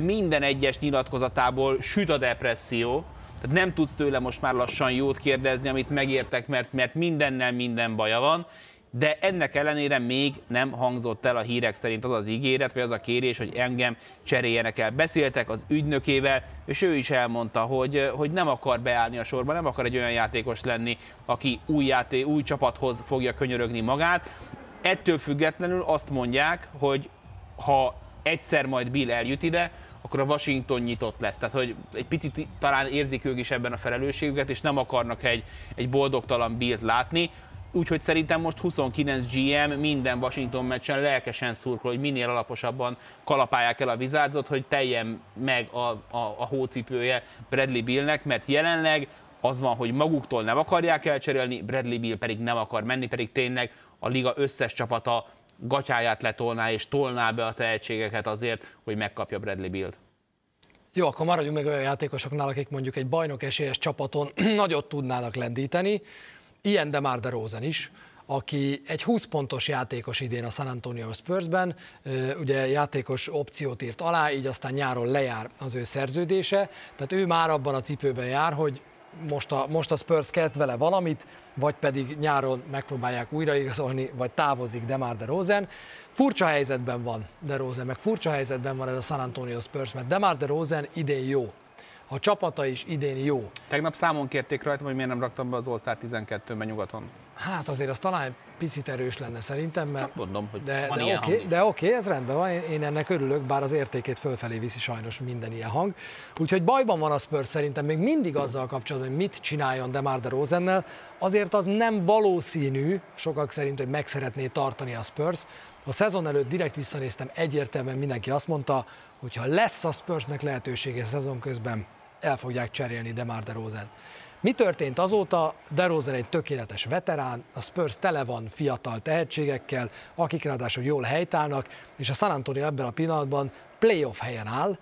minden egyes nyilatkozatából süt a depresszió, tehát nem tudsz tőle most már lassan jót kérdezni, amit megértek, mert, mert mindennel minden baja van, de ennek ellenére még nem hangzott el a hírek szerint az az ígéret, vagy az a kérés, hogy engem cseréljenek el. Beszéltek az ügynökével, és ő is elmondta, hogy, hogy nem akar beállni a sorba, nem akar egy olyan játékos lenni, aki új, játé, új csapathoz fogja könyörögni magát. Ettől függetlenül azt mondják, hogy ha egyszer majd Bill eljut ide, akkor a Washington nyitott lesz. Tehát, hogy egy picit talán érzik ők is ebben a felelősségüket, és nem akarnak egy, egy boldogtalan Billt látni. Úgyhogy szerintem most 29 GM minden Washington meccsen lelkesen szurkol, hogy minél alaposabban kalapálják el a vizárdot, hogy teljen meg a, a, a hócipője Bradley Billnek, mert jelenleg az van, hogy maguktól nem akarják elcserélni, Bradley Bill pedig nem akar menni, pedig tényleg a liga összes csapata gatyáját letolná és tolná be a tehetségeket azért, hogy megkapja Bradley Bill-t. Jó, akkor maradjunk meg olyan játékosoknál, akik mondjuk egy bajnok esélyes csapaton nagyot tudnának lendíteni. Ilyen de már de Rosen is, aki egy 20 pontos játékos idén a San Antonio Spursben, ugye játékos opciót írt alá, így aztán nyáron lejár az ő szerződése, tehát ő már abban a cipőben jár, hogy most a, most a Spurs kezd vele valamit, vagy pedig nyáron megpróbálják újraigazolni, vagy távozik Demar DeRozan. Furcsa helyzetben van DeRozan, meg furcsa helyzetben van ez a San Antonio Spurs, mert Demar DeRozan idén jó a csapata is idén jó. Tegnap számon kérték rajta, hogy miért nem raktam be az All-Star 12-ben nyugaton. Hát azért az talán picit erős lenne szerintem, mert... mondom, hogy de, van de ilyen oké, is. de oké, ez rendben van, én ennek örülök, bár az értékét fölfelé viszi sajnos minden ilyen hang. Úgyhogy bajban van a Spurs szerintem még mindig azzal kapcsolatban, hogy mit csináljon DeMar DeRozannel. Azért az nem valószínű, sokak szerint, hogy meg szeretné tartani a Spurs. A szezon előtt direkt visszanéztem, egyértelműen mindenki azt mondta, hogy ha lesz a Spursnek lehetősége szezon közben, el fogják cserélni DeMar DeRozan. Mi történt azóta? DeRozan egy tökéletes veterán, a Spurs tele van fiatal tehetségekkel, akik ráadásul jól helytállnak, és a San Antonio ebben a pillanatban playoff helyen áll,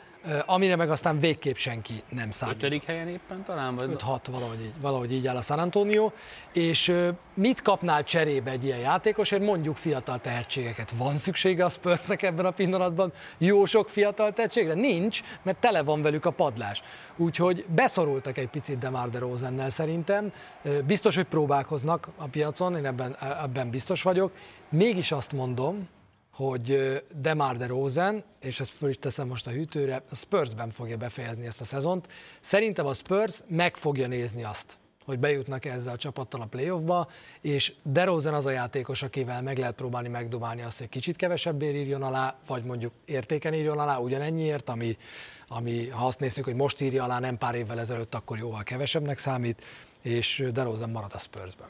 amire meg aztán végképp senki nem számít. Ötödik helyen éppen talán? Vagy? 5-6, valahogy így, valahogy így áll a San Antonio, és mit kapnál cserébe egy ilyen játékosért? Mondjuk fiatal tehetségeket. Van szüksége a Spursnek ebben a pillanatban jó sok fiatal tehetségre? Nincs, mert tele van velük a padlás. Úgyhogy beszorultak egy picit Demar DeRozannel szerintem. Biztos, hogy próbálkoznak a piacon, én ebben, ebben biztos vagyok. Mégis azt mondom, hogy Demar de Rosen, és ezt föl is teszem most a hűtőre, a Spursben fogja befejezni ezt a szezont. Szerintem a Spurs meg fogja nézni azt, hogy bejutnak ezzel a csapattal a playoffba, és DeRozan az a játékos, akivel meg lehet próbálni megdobálni azt, hogy kicsit kevesebbért írjon alá, vagy mondjuk értéken írjon alá ugyanennyiért, ami, ami ha azt nézzük, hogy most írja alá nem pár évvel ezelőtt, akkor jóval kevesebbnek számít, és DeRozan marad a Spursben.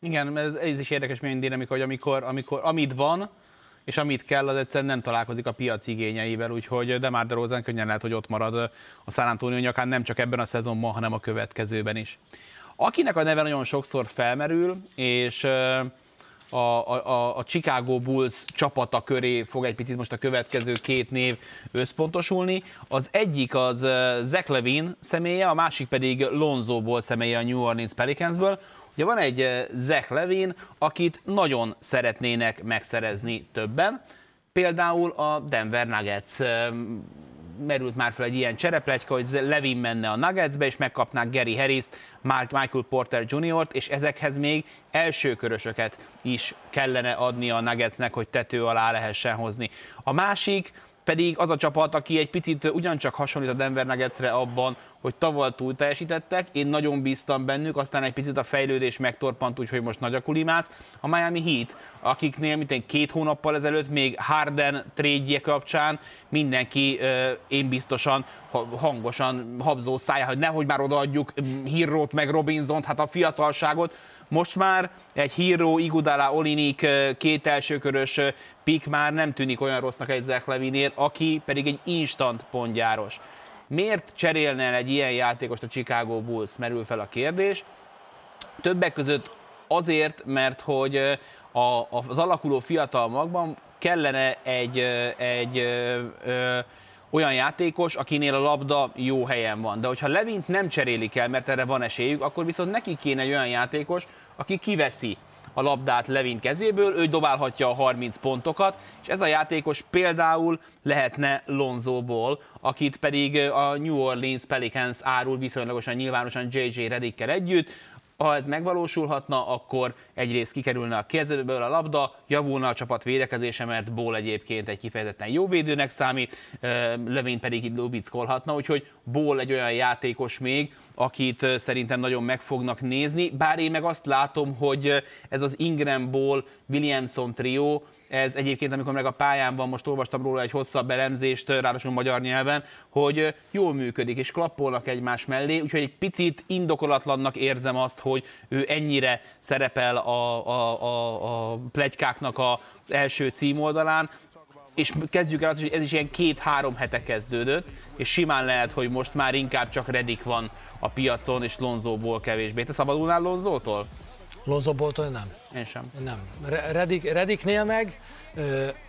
Igen, ez, ez is érdekes milyen dinamika, hogy amikor, amikor amit van, és amit kell, az egyszerűen nem találkozik a piac igényeivel, úgyhogy Demar DeRozan könnyen lehet, hogy ott marad a San Antonio nyakán nem csak ebben a szezonban, hanem a következőben is. Akinek a neve nagyon sokszor felmerül, és a, a, a Chicago Bulls csapata köré fog egy picit most a következő két név összpontosulni. Az egyik az Zach Levine személye, a másik pedig Lonzo Ball személye a New Orleans Pelicansből. Ugye van egy eh, Zach Levin, akit nagyon szeretnének megszerezni többen, például a Denver Nuggets eh, merült már fel egy ilyen csereplegyka, hogy Levin menne a Nuggetsbe, és megkapnák Gary Harris-t, Michael Porter Jr.-t, és ezekhez még elsőkörösöket is kellene adni a Nuggetsnek, hogy tető alá lehessen hozni. A másik, pedig az a csapat, aki egy picit ugyancsak hasonlít a Denver Nuggetsre abban, hogy tavaly túl teljesítettek, én nagyon bíztam bennük, aztán egy picit a fejlődés megtorpant, úgyhogy most nagy a kulimász. A Miami Heat, akiknél mint két hónappal ezelőtt még Harden trade kapcsán mindenki, én biztosan hangosan habzó szája, hogy nehogy már odaadjuk Hírrót meg Robinsont, hát a fiatalságot, most már egy Hero, Igudala, Olinik két elsőkörös pik már nem tűnik olyan rossznak egy Zach Levinél, aki pedig egy instant pontgyáros. Miért cserélne el egy ilyen játékost a Chicago Bulls? Merül fel a kérdés. Többek között azért, mert hogy a, az alakuló fiatal magban kellene egy, egy ö, olyan játékos, akinél a labda jó helyen van. De hogyha Levint nem cserélik el, mert erre van esélyük, akkor viszont neki kéne egy olyan játékos, aki kiveszi a labdát Levin kezéből, ő dobálhatja a 30 pontokat, és ez a játékos például lehetne Lonzóból, akit pedig a New Orleans Pelicans árul viszonylagosan nyilvánosan JJ Reddickkel együtt, ha ez megvalósulhatna, akkor egyrészt kikerülne a kezéből a labda, javulna a csapat védekezése, mert Ból egyébként egy kifejezetten jó védőnek számít, Levén pedig itt lubickolhatna, úgyhogy Ból egy olyan játékos még, akit szerintem nagyon meg fognak nézni, bár én meg azt látom, hogy ez az Ingram Ból Williamson trió, ez egyébként, amikor meg a pályán van, most olvastam róla egy hosszabb elemzést, ráadásul magyar nyelven, hogy jól működik, és klappolnak egymás mellé, úgyhogy egy picit indokolatlannak érzem azt, hogy ő ennyire szerepel a, a, a, a plegykáknak az első címoldalán, és kezdjük el azt, hogy ez is ilyen két-három hete kezdődött, és simán lehet, hogy most már inkább csak Redik van a piacon, és Lonzóból kevésbé. Te szabadulnál Lonzótól? Lonzo Bolton nem. Én sem. Nem. Redik, Rediknél meg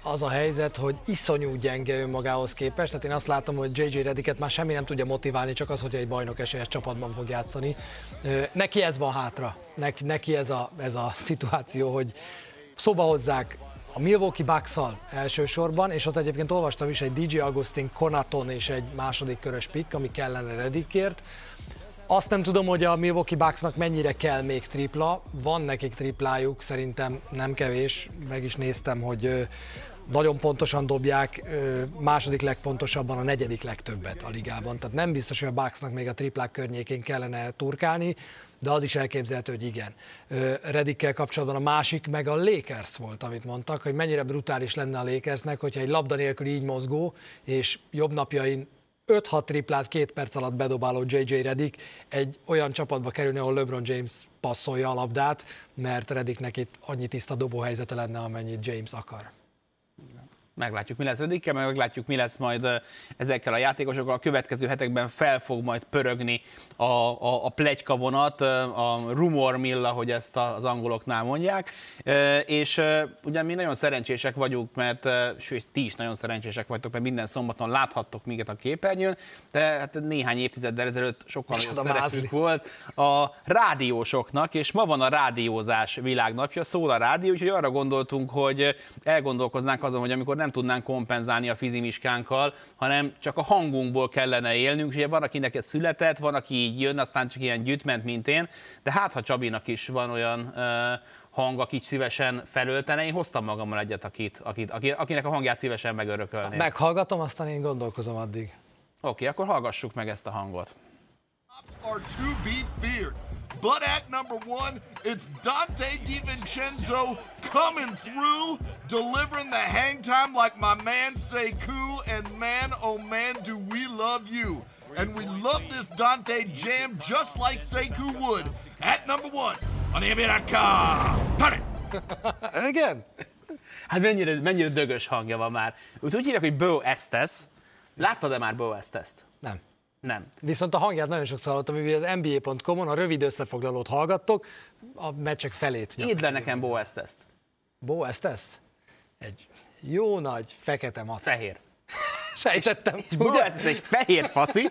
az a helyzet, hogy iszonyú gyenge önmagához képest, tehát én azt látom, hogy JJ Rediket már semmi nem tudja motiválni, csak az, hogy egy bajnok esélyes csapatban fog játszani. Neki ez van hátra, neki, neki ez, a, ez a szituáció, hogy szóba hozzák a Milwaukee bucks elsősorban, és ott egyébként olvastam is egy DJ Agustin Konaton és egy második körös pick, ami kellene Redikért, Azt nem tudom, hogy a Milwaukee Bucksnak mennyire kell még tripla. Van nekik triplájuk, szerintem nem kevés. Meg is néztem, hogy nagyon pontosan dobják, második legpontosabban a negyedik legtöbbet a ligában. Tehát nem biztos, hogy a Bucksnak még a triplák környékén kellene turkálni, de az is elképzelhető, hogy igen. Redikkel kapcsolatban a másik meg a Lakers volt, amit mondtak, hogy mennyire brutális lenne a Lakersnek, hogyha egy labda nélkül így mozgó, és jobb napjain 5-6 triplát két perc alatt bedobáló JJ Redik egy olyan csapatba kerülni, ahol LeBron James passzolja a labdát, mert Rediknek itt annyi tiszta dobóhelyzete lenne, amennyit James akar meglátjuk, mi lesz Redikkel, meg meglátjuk, mi lesz majd ezekkel a játékosokkal. A következő hetekben fel fog majd pörögni a, a, a plegyka vonat, a rumor mill, ahogy ezt az angoloknál mondják, és ugyan mi nagyon szerencsések vagyunk, mert sőt, ti is nagyon szerencsések vagytok, mert minden szombaton láthattok minket a képernyőn, de hát néhány évtizeddel ezelőtt sokkal nagyobb szerepük volt a rádiósoknak, és ma van a rádiózás világnapja, szól a rádió, úgyhogy arra gondoltunk, hogy elgondolkoznánk azon, hogy amikor nem nem tudnánk kompenzálni a fizimiskánkkal, hanem csak a hangunkból kellene élnünk. Ugye van, akinek ez született, van, aki így jön, aztán csak ilyen gyűjtment, mint én, de hát ha Csabinak is van olyan hang, akit szívesen felöltene. Én hoztam magammal egyet, akit, akit, akinek a hangját szívesen megörökölni. Meghallgatom, aztán én gondolkozom addig. Oké, okay, akkor hallgassuk meg ezt a hangot. Are to be feared. But at number one, it's Dante DiVincenzo coming through, delivering the hang time like my man Sekou, and man, oh man, do we love you. And we love this Dante jam just like Sekou would. At number one, on the NBA.com. Turn it! And again. Hát mennyire, mennyire dögös hangja van már. Úgy, úgy hívják, hogy Bo Estes. Láttad-e már Bo Estes-t? Nem. Nem. Viszont a hangját nagyon sokszor hallottam, hogy az NBA.com-on a rövid összefoglalót hallgattok, a meccsek felét. Írd le nekem Bo Estes-t. Bo Estes? Egy jó nagy fekete mac. Fehér. Sejtettem. És, és Bo Estes egy fehér faszi,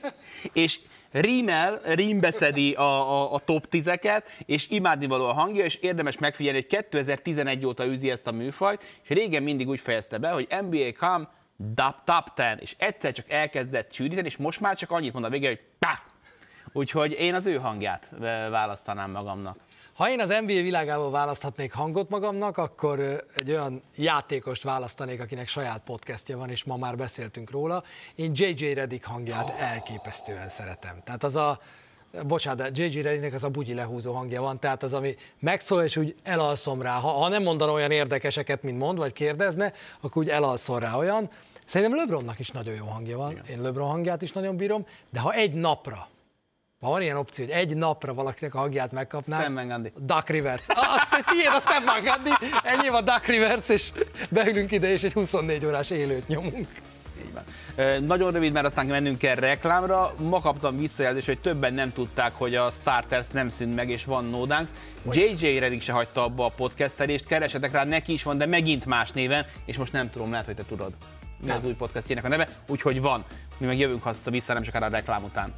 és rímel, rímbeszedi a, a, a top tizeket, és imádnivaló a hangja, és érdemes megfigyelni, hogy 2011 óta űzi ezt a műfajt, és régen mindig úgy fejezte be, hogy NBA come top, top 10, és egyszer csak elkezdett csűríteni, és most már csak annyit mond a végén, hogy pá! Úgyhogy én az ő hangját választanám magamnak. Ha én az NBA világából választhatnék hangot magamnak, akkor egy olyan játékost választanék, akinek saját podcastja van, és ma már beszéltünk róla. Én JJ Redick hangját elképesztően szeretem. Tehát az a, bocsánat, de JJ Redicknek az a bugyi lehúzó hangja van, tehát az, ami megszól, és úgy elalszom rá. Ha, ha nem mondana olyan érdekeseket, mint mond, vagy kérdezne, akkor úgy elalszol rá olyan. Szerintem LeBronnak is nagyon jó hangja van, Igen. én LeBron hangját is nagyon bírom, de ha egy napra, ha van ilyen opció, hogy egy napra valakinek a hangját megkapnák. Stan Van Gundy. Duck Rivers. Ah, tiéd a Stan Van Gundy, ennyi a Duck Rivers, és beülünk ide, és egy 24 órás élőt nyomunk. Így van. E, nagyon rövid, mert aztán mennünk kell reklámra. Ma kaptam visszajelzést, hogy többen nem tudták, hogy a Starters nem szűnt meg, és van No Dunks. JJ Redick se hagyta abba a podcastelést, keresetek rá, neki is van, de megint más néven, és most nem tudom, lehet, hogy te tudod mi az új podcastjének a neve, úgyhogy van. Mi meg jövünk haza vissza nem sokára a reklám után.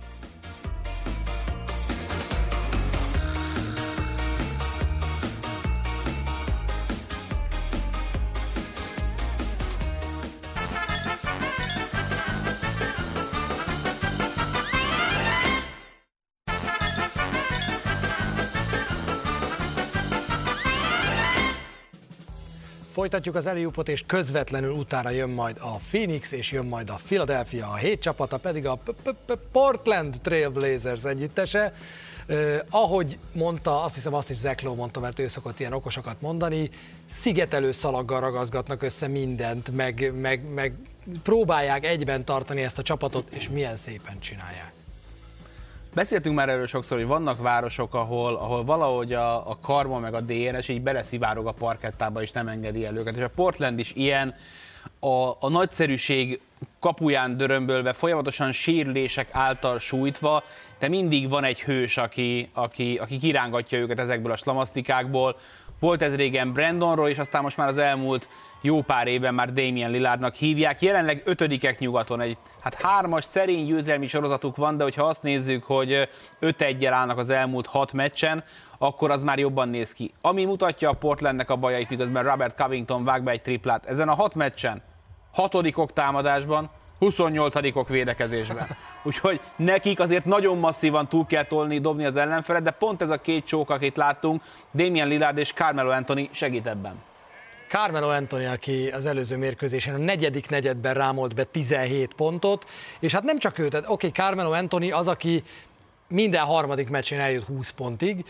Folytatjuk az Eliupot, és közvetlenül utána jön majd a Phoenix, és jön majd a Philadelphia, a hét csapata pedig a Portland Trailblazers együttese. Uh, ahogy mondta, azt hiszem azt is Zekló mondta, mert ő szokott ilyen okosokat mondani, szigetelő szalaggal ragaszgatnak össze mindent, meg, meg, meg próbálják egyben tartani ezt a csapatot, és milyen szépen csinálják. Beszéltünk már erről sokszor, hogy vannak városok, ahol, ahol valahogy a, a karma meg a DNS így beleszivárog a parkettába, és nem engedi el őket. És a Portland is ilyen, a, a nagyszerűség kapuján dörömbölve, folyamatosan sérülések által sújtva, de mindig van egy hős, aki, aki, aki kirángatja őket ezekből a slamasztikákból. Volt ez régen Brandonról, és aztán most már az elmúlt jó pár évben már Damien Lillardnak hívják. Jelenleg ötödikek nyugaton, egy hát hármas szerény győzelmi sorozatuk van, de hogyha azt nézzük, hogy 5 1 állnak az elmúlt hat meccsen, akkor az már jobban néz ki. Ami mutatja a Portlandnek a bajait, miközben Robert Covington vág be egy triplát. Ezen a hat meccsen, hatodikok támadásban, 28-ok védekezésben. Úgyhogy nekik azért nagyon masszívan túl kell tolni, dobni az ellenfelet, de pont ez a két csók, akit láttunk, Damien Lillard és Carmelo Anthony segít ebben. Carmelo Anthony, aki az előző mérkőzésen a negyedik negyedben rámolt be 17 pontot, és hát nem csak ő, tehát oké, okay, Carmelo Anthony az, aki minden harmadik meccsén eljut 20 pontig,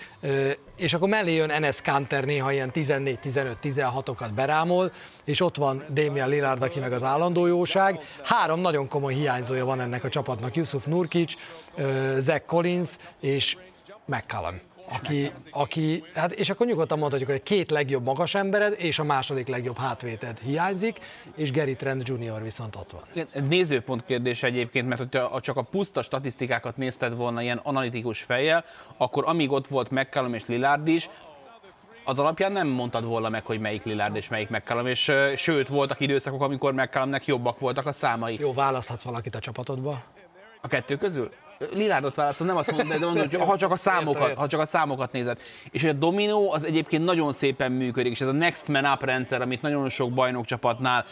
és akkor mellé jön Enes Kanter néha ilyen 14-15-16-okat berámol, és ott van Damian Lillard, aki meg az állandó jóság. Három nagyon komoly hiányzója van ennek a csapatnak, Yusuf Nurkic, Zach Collins és McCallum aki, aki, hát és akkor nyugodtan mondhatjuk, hogy a két legjobb magas embered és a második legjobb hátvéted hiányzik, és Gary Trent Jr. viszont ott van. Nézőpont kérdés egyébként, mert hogyha csak a puszta statisztikákat nézted volna ilyen analitikus fejjel, akkor amíg ott volt McCallum és Lillard is, az alapján nem mondtad volna meg, hogy melyik Lillard és melyik McCallum, és sőt, voltak időszakok, amikor McCallumnek jobbak voltak a számai. Jó, választhatsz valakit a csapatodba? A kettő közül? Lilárdot választom, nem azt mondom, de mondom, hogy ha csak a számokat, ha csak a számokat nézed. És a dominó az egyébként nagyon szépen működik, és ez a Next Man Up rendszer, amit nagyon sok bajnokcsapatnál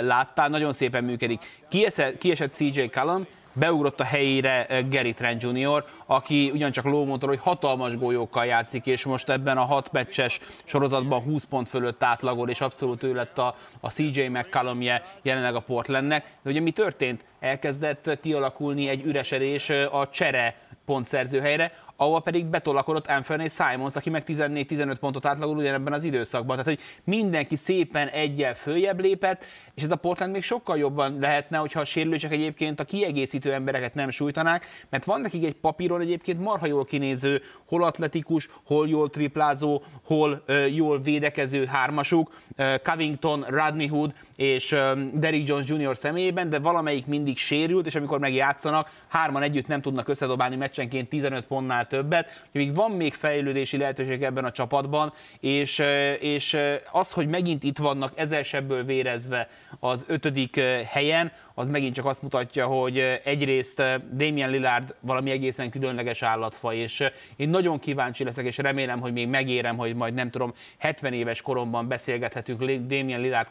láttál, nagyon szépen működik. Kiesett, kiesett CJ Callum, beugrott a helyére eh, Gary Trent Jr., aki ugyancsak lómotor, hogy hatalmas golyókkal játszik, és most ebben a hat meccses sorozatban 20 pont fölött átlagol, és abszolút ő lett a, a CJ McCallumje jelenleg a Portlandnek. De ugye mi történt? Elkezdett kialakulni egy üresedés eh, a csere pontszerző helyre, ahol pedig betolakodott Anthony Simons, aki meg 14-15 pontot átlagol ugyanebben az időszakban. Tehát, hogy mindenki szépen egyel följebb lépett, és ez a Portland még sokkal jobban lehetne, hogyha a sérülések egyébként a kiegészítő embereket nem sújtanák, mert van nekik egy papíron egyébként marha jól kinéző, hol atletikus, hol jól triplázó, hol ö, jól védekező hármasuk, ö, Covington, Rodney Hood és ö, Derrick Jones Jr. személyében, de valamelyik mindig sérült, és amikor megjátszanak, hárman együtt nem tudnak összedobálni meccsenként 15 pontnál többet, még van még fejlődési lehetőség ebben a csapatban, és, és az, hogy megint itt vannak ezelsebből vérezve az ötödik helyen, az megint csak azt mutatja, hogy egyrészt Damien Lillard valami egészen különleges állatfaj, és én nagyon kíváncsi leszek, és remélem, hogy még megérem, hogy majd nem tudom, 70 éves koromban beszélgethetünk Damien Lillard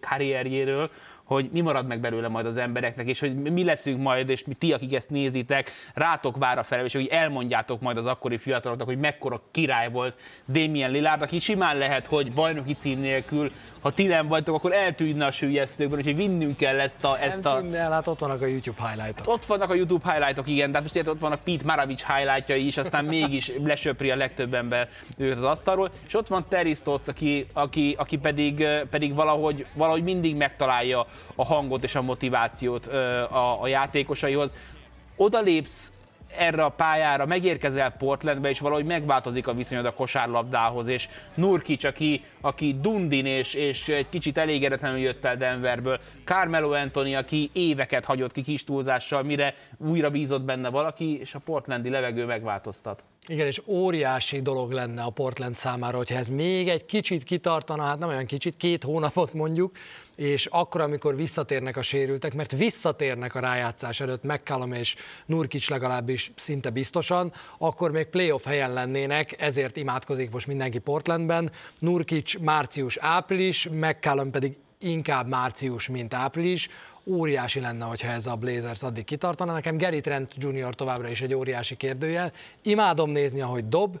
karrierjéről, hogy mi marad meg belőle majd az embereknek, és hogy mi leszünk majd, és mi ti, akik ezt nézitek, rátok vár a felelős, hogy elmondjátok majd az akkori fiataloknak, hogy mekkora király volt Damien Lillard, aki simán lehet, hogy bajnoki cím nélkül, ha ti nem vagytok, akkor eltűnne a sűjesztőkben, úgyhogy vinnünk kell ezt a... Ezt nem a... tűnne el, hát ott vannak a YouTube highlightok. Ott vannak a YouTube highlightok, igen, de hát most ott vannak Pete Maravich highlightjai is, aztán mégis lesöpri a legtöbb ember őket az asztalról, és ott van Terry Stotts, aki, aki, aki pedig, pedig valahogy, valahogy mindig megtalálja a hangot és a motivációt a, a játékosaihoz. Oda lépsz erre a pályára, megérkezel Portlandbe, és valahogy megváltozik a viszonyod a kosárlabdához, és Nurkic, aki, aki Dundin, és, és egy kicsit elégedetlenül jött el Denverből, Carmelo Anthony, aki éveket hagyott ki kis túlzással, mire újra bízott benne valaki, és a portlandi levegő megváltoztat. Igen, és óriási dolog lenne a Portland számára, hogyha ez még egy kicsit kitartana, hát nem olyan kicsit, két hónapot mondjuk, és akkor, amikor visszatérnek a sérültek, mert visszatérnek a rájátszás előtt McCallum és Nurkic legalábbis szinte biztosan, akkor még playoff helyen lennének, ezért imádkozik most mindenki Portlandben. Nurkic március-április, McCallum pedig inkább március, mint április, óriási lenne, hogyha ez a Blazers addig kitartana. Nekem Gary Trent Jr. továbbra is egy óriási kérdőjel. Imádom nézni, ahogy dob,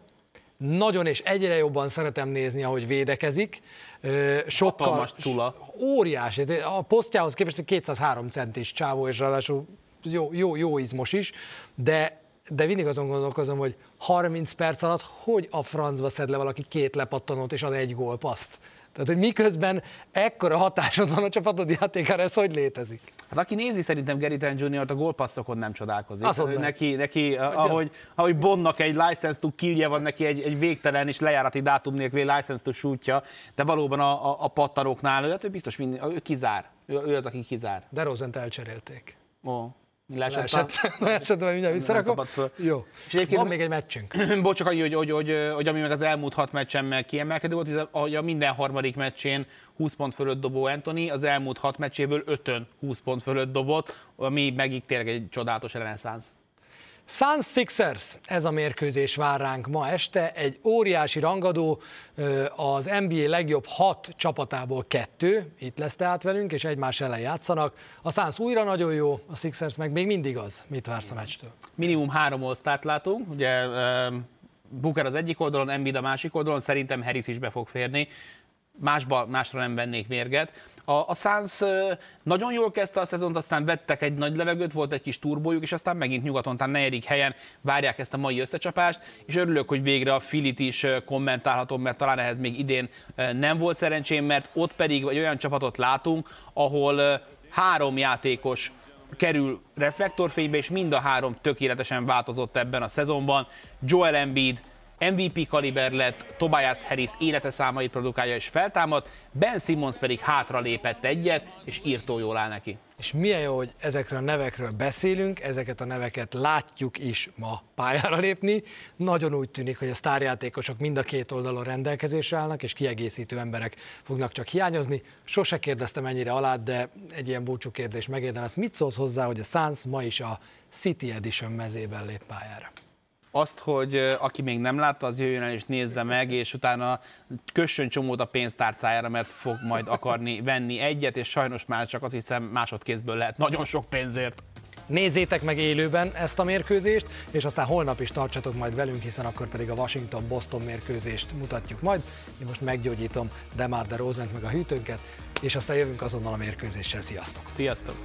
nagyon és egyre jobban szeretem nézni, ahogy védekezik. Sokkal Hatalmas csula. Óriási. A posztjához képest 203 centis csávó, és ráadásul jó, jó, jó izmos is, de de mindig azon gondolkozom, hogy 30 perc alatt hogy a francba szed le valaki két lepattanót és ad egy gólpaszt. Tehát, hogy miközben ekkora hatásod van a csapatod játékára, ez hogy létezik? Hát aki nézi szerintem Gary Trent Jr.-t a gólpasszokon nem csodálkozik. Azon neki, neki ahogy, ahogy Bonnak egy license to killje van neki egy, egy végtelen és lejárati dátum nélküli license to shootja, de valóban a, a, a pattanóknál, hát ő biztos mind, ő kizár. Ő, ő az, aki kizár. De Rozent elcserélték. Ó, leesett, leesett vagy mindjárt visszarakom. Jó. És egyébként van még egy meccsünk. Bocs, csak annyi, hogy, hogy, hogy, hogy, ami meg az elmúlt hat meccsen meg kiemelkedő volt, hogy a minden harmadik meccsén 20 pont fölött dobó Anthony, az elmúlt hat meccséből 5 20 pont fölött dobott, ami megint tényleg egy csodálatos reneszánsz. Suns Sixers, ez a mérkőzés vár ránk ma este. Egy óriási rangadó, az NBA legjobb hat csapatából kettő, itt lesz tehát velünk, és egymás ellen játszanak. A Suns újra nagyon jó, a Sixers meg még mindig az. Mit vársz a meccstől? Minimum három osztárt látunk, ugye Booker az egyik oldalon, Embiid a másik oldalon, szerintem Harris is be fog férni másba, másra nem vennék mérget. A, a Suns nagyon jól kezdte a szezont, aztán vettek egy nagy levegőt, volt egy kis turbójuk, és aztán megint nyugaton, tehát negyedik helyen várják ezt a mai összecsapást, és örülök, hogy végre a Filit is kommentálhatom, mert talán ehhez még idén nem volt szerencsém, mert ott pedig egy olyan csapatot látunk, ahol három játékos kerül reflektorfénybe, és mind a három tökéletesen változott ebben a szezonban. Joel Embiid, MVP kaliber lett, Tobias Harris élete számait produkálja és feltámad, Ben Simmons pedig hátra lépett egyet, és írtó jól áll neki. És milyen jó, hogy ezekről a nevekről beszélünk, ezeket a neveket látjuk is ma pályára lépni. Nagyon úgy tűnik, hogy a sztárjátékosok mind a két oldalon rendelkezésre állnak, és kiegészítő emberek fognak csak hiányozni. Sose kérdeztem ennyire alá, de egy ilyen búcsú kérdés megérdem. Ezt mit szólsz hozzá, hogy a Suns ma is a City Edition mezében lép pályára? Azt, hogy aki még nem látta, az jöjjön el és nézze meg, és utána kössön csomót a pénztárcájára, mert fog majd akarni venni egyet, és sajnos már csak azt hiszem másodkézből lehet nagyon sok pénzért. Nézzétek meg élőben ezt a mérkőzést, és aztán holnap is tartsatok majd velünk, hiszen akkor pedig a Washington-Boston mérkőzést mutatjuk majd. Én most meggyógyítom Demar de Rosent meg a hűtőnket, és aztán jövünk azonnal a mérkőzéssel. Sziasztok! Sziasztok!